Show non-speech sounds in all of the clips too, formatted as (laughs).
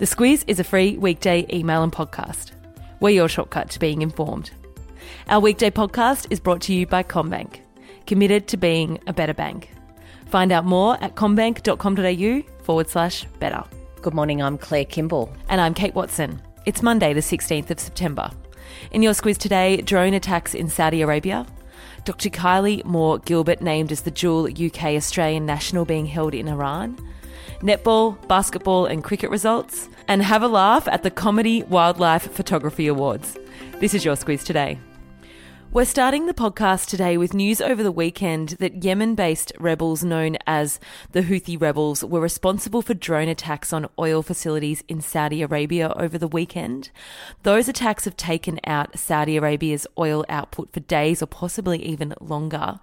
The Squiz is a free weekday email and podcast. We're your shortcut to being informed. Our weekday podcast is brought to you by CommBank, committed to being a better bank. Find out more at commbank.com.au forward slash better. Good morning, I'm Claire Kimball. And I'm Kate Watson. It's Monday, the 16th of September. In your Squiz today, drone attacks in Saudi Arabia, Dr. Kylie Moore Gilbert named as the dual UK Australian national being held in Iran, netball, basketball, and cricket results, and have a laugh at the Comedy Wildlife Photography Awards. This is your Squiz today. We're starting the podcast today with news over the weekend that Yemen based rebels known as the Houthi rebels were responsible for drone attacks on oil facilities in Saudi Arabia over the weekend. Those attacks have taken out Saudi Arabia's oil output for days or possibly even longer.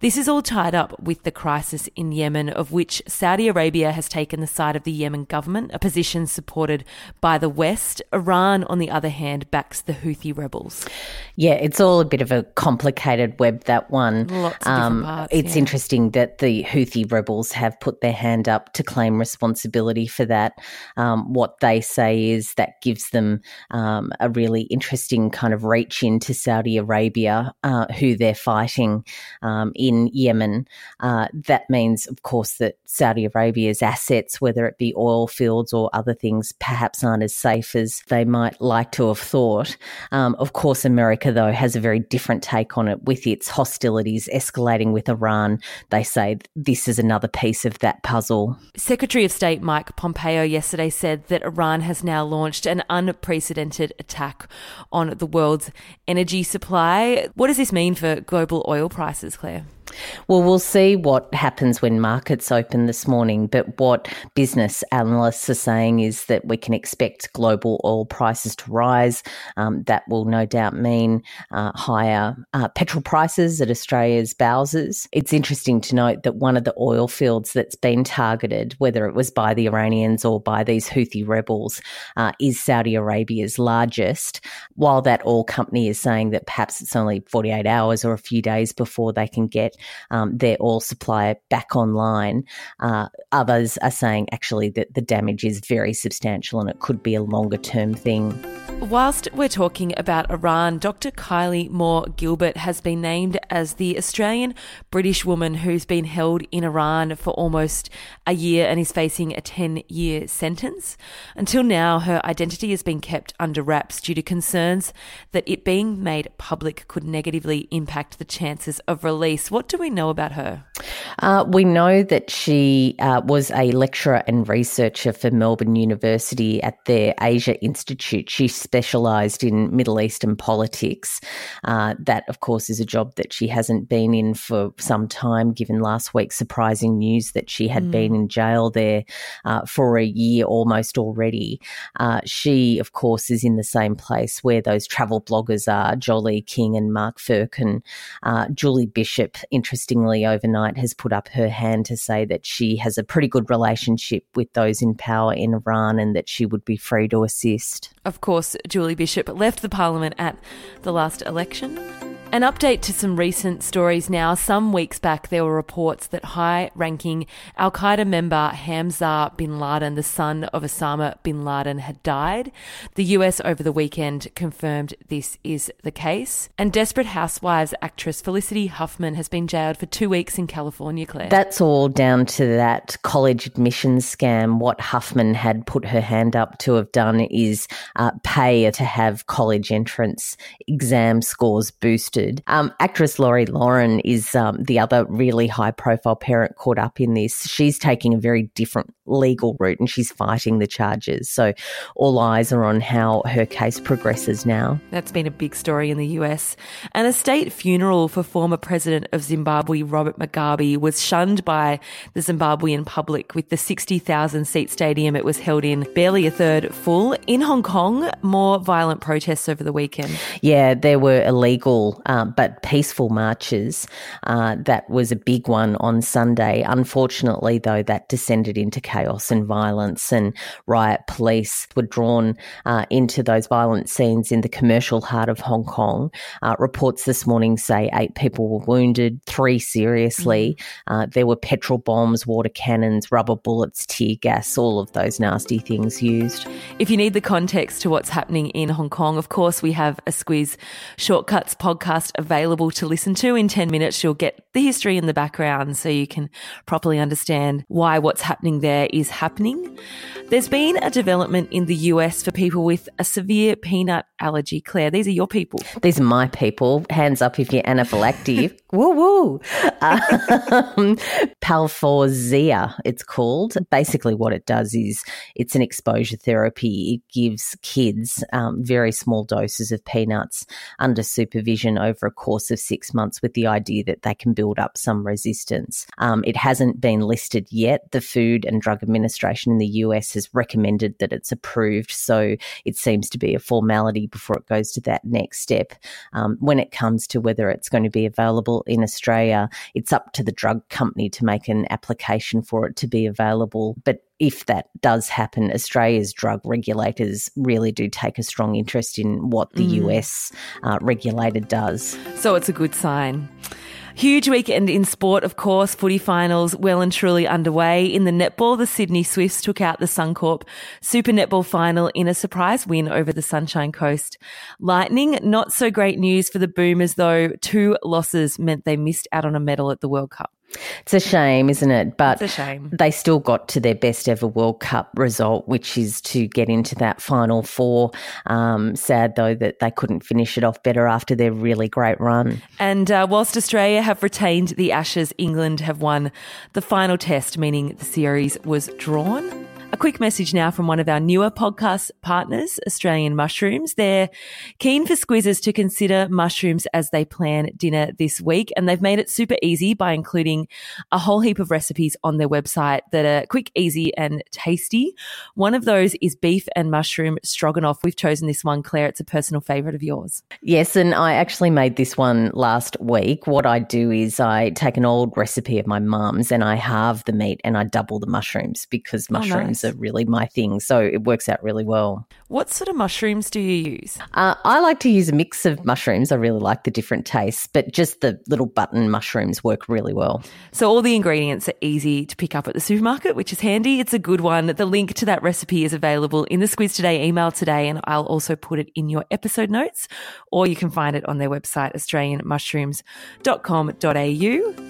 This is all tied up with the crisis in Yemen, of which Saudi Arabia has taken the side of the Yemen government, a position supported by the West. Iran, on the other hand, backs the Houthi rebels. Yeah, it's all a bit of a complicated web, that one. Lots um, parts, It's yeah. interesting that the Houthi rebels have put their hand up to claim responsibility for that. Um, what they say is that gives them um, a really interesting kind of reach into Saudi Arabia, uh, who they're fighting um, in Yemen. Uh, that means, of course, that Saudi Arabia's assets, whether it be oil fields or other things, perhaps aren't as safe as they might like to have thought. Um, of course, America, though, has a very different take on it with its hostilities escalating with Iran. They say this is another piece of that puzzle. Secretary of State Mike Pompeo yesterday said that Iran has now launched an unprecedented attack on the world's energy supply. What does this mean for global oil prices, Claire? Well, we'll see what happens when markets open this morning. But what business analysts are saying is that we can expect global oil prices to rise. Um, that will no doubt mean uh, higher uh, petrol prices at Australia's bowsers. It's interesting to note that one of the oil fields that's been targeted, whether it was by the Iranians or by these Houthi rebels, uh, is Saudi Arabia's largest. While that oil company is saying that perhaps it's only 48 hours or a few days before they can get um, their oil supply back online. Uh, others are saying actually that the damage is very substantial and it could be a longer term thing. Whilst we're talking about Iran, Dr. Kylie Moore Gilbert has been named as the Australian British woman who's been held in Iran for almost a year and is facing a 10 year sentence. Until now, her identity has been kept under wraps due to concerns that it being made public could negatively impact the chances of release. What do we know about her? Uh, we know that she uh, was a lecturer and researcher for Melbourne University at their Asia Institute. She specialised in Middle Eastern politics. Uh, that, of course, is a job that she hasn't been in for some time, given last week's surprising news that she had mm. been in jail there uh, for a year almost already. Uh, she, of course, is in the same place where those travel bloggers are Jolie King and Mark Firkin. Uh, Julie Bishop, interestingly, overnight has put up her hand to say that she has a pretty good relationship with those in power in Iran and that she would be free to assist. Of course, Julie Bishop left the parliament at the last election. An update to some recent stories now. Some weeks back, there were reports that high ranking Al Qaeda member Hamza bin Laden, the son of Osama bin Laden, had died. The US over the weekend confirmed this is the case. And Desperate Housewives actress Felicity Huffman has been jailed for two weeks in California, Claire. That's all down to that college admissions scam. What Huffman had put her hand up to have done is uh, pay to have college entrance exam scores boosted. Um, actress Lori Loughlin is um, the other really high profile parent caught up in this. She's taking a very different legal route and she's fighting the charges. So all eyes are on how her case progresses now. That's been a big story in the US. And a state funeral for former president of Zimbabwe, Robert Mugabe, was shunned by the Zimbabwean public with the 60,000 seat stadium it was held in barely a third full. In Hong Kong, more violent protests over the weekend. Yeah, there were illegal uh, but peaceful marches. Uh, that was a big one on Sunday. Unfortunately, though, that descended into chaos and violence, and riot police were drawn uh, into those violent scenes in the commercial heart of Hong Kong. Uh, reports this morning say eight people were wounded, three seriously. Mm. there were petrol bombs, water cannons, rubber bullets, tear gas, all of those nasty things used. If you need the context to what's happening in Hong Kong, of course, we have a Squiz Shortcuts podcast available to listen to. In 10 minutes, you'll get the history in the background so you can properly understand why what's happening there is happening. There's been a development in the US for people with a severe peanut allergy. Claire, these are your people. These are my people. Hands up if you're anaphylactic. (laughs) woo woo. Um, Palforzia, it's called. Basically, what it does is it's an exposure therapy. It gives kids um, very small doses of peanuts under supervision over a course of six months with the idea that they can build up some resistance. Um, it hasn't been listed yet. The Food and Drug Administration in the US has recommended that it's approved. So it seems to be a formality before it goes to that next step. Um, when it comes to whether it's going to be available in Australia, it's up to the drug company to make an application for it to be available. But if that does happen, Australia's drug regulators really do take a strong interest in what the mm. US uh, regulator does. So it's a good sign. Huge weekend in sport, of course. Footy finals well and truly underway. In the netball, the Sydney Swifts took out the Suncorp Super Netball final in a surprise win over the Sunshine Coast. Lightning, not so great news for the Boomers though. Two losses meant they missed out on a medal at the World Cup. It's a shame, isn't it? But it's a shame. They still got to their best ever World Cup result, which is to get into that final four. Um, sad though that they couldn't finish it off better after their really great run. And uh, whilst Australia have retained the Ashes, England have won the final test, meaning the series was drawn. A quick message now from one of our newer podcast partners, Australian Mushrooms. They're keen for squizzers to consider mushrooms as they plan dinner this week, and they've made it super easy by including a whole heap of recipes on their website that are quick, easy, and tasty. One of those is beef and mushroom stroganoff. We've chosen this one, Claire. It's a personal favourite of yours. Yes, and I actually made this one last week. What I do is I take an old recipe of my mum's and I halve the meat and I double the mushrooms because mushrooms oh, nice are really my thing. So it works out really well. What sort of mushrooms do you use? Uh, I like to use a mix of mushrooms. I really like the different tastes, but just the little button mushrooms work really well. So all the ingredients are easy to pick up at the supermarket, which is handy. It's a good one. The link to that recipe is available in the Squiz Today email today, and I'll also put it in your episode notes, or you can find it on their website, australianmushrooms.com.au.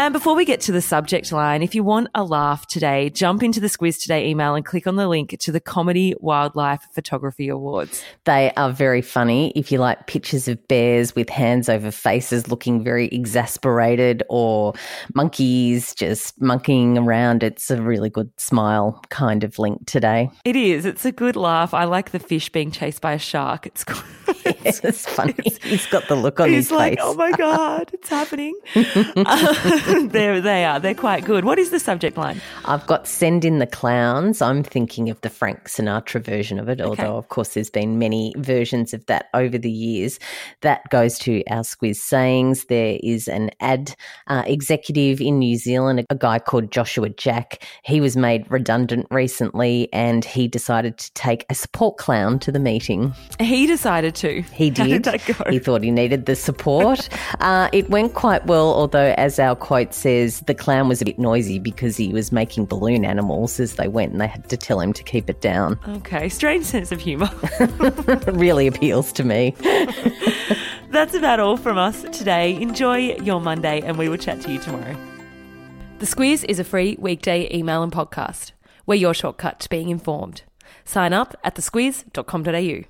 And before we get to the subject line, if you want a laugh today, jump into the Squiz Today email and click on the link to the Comedy Wildlife Photography Awards. They are very funny. If you like pictures of bears with hands over faces looking very exasperated or monkeys just monkeying around, it's a really good smile kind of link today. It is. It's a good laugh. I like the fish being chased by a shark. It's (laughs) it's, (laughs) it's funny. (laughs) It's, he's got the look on his like, face. oh my (laughs) God, it's happening. there they are. They're quite good. What is the subject line? I've got Send in the Clowns. I'm thinking of the Frank Sinatra version of it, okay. although, of course, there's been many versions of that over the years. That goes to our Squiz sayings. There is an ad uh, executive in New Zealand, a guy called Joshua Jack. He was made redundant recently and he decided to take a support clown to the meeting. He decided to. He (laughs) did. did he thought he needed the support. (laughs) uh, it went quite well, although, as our quote says, the clown was a bit noisy because he was making balloon animals as they went and they had to tell him to keep it down. Okay, strange sense of humour. (laughs) really appeals to me. That's about all from us today. Enjoy your Monday and we will chat to you tomorrow. The Squiz is a free weekday email and podcast. We're your shortcut to being informed. Sign up at thesquiz.com.au.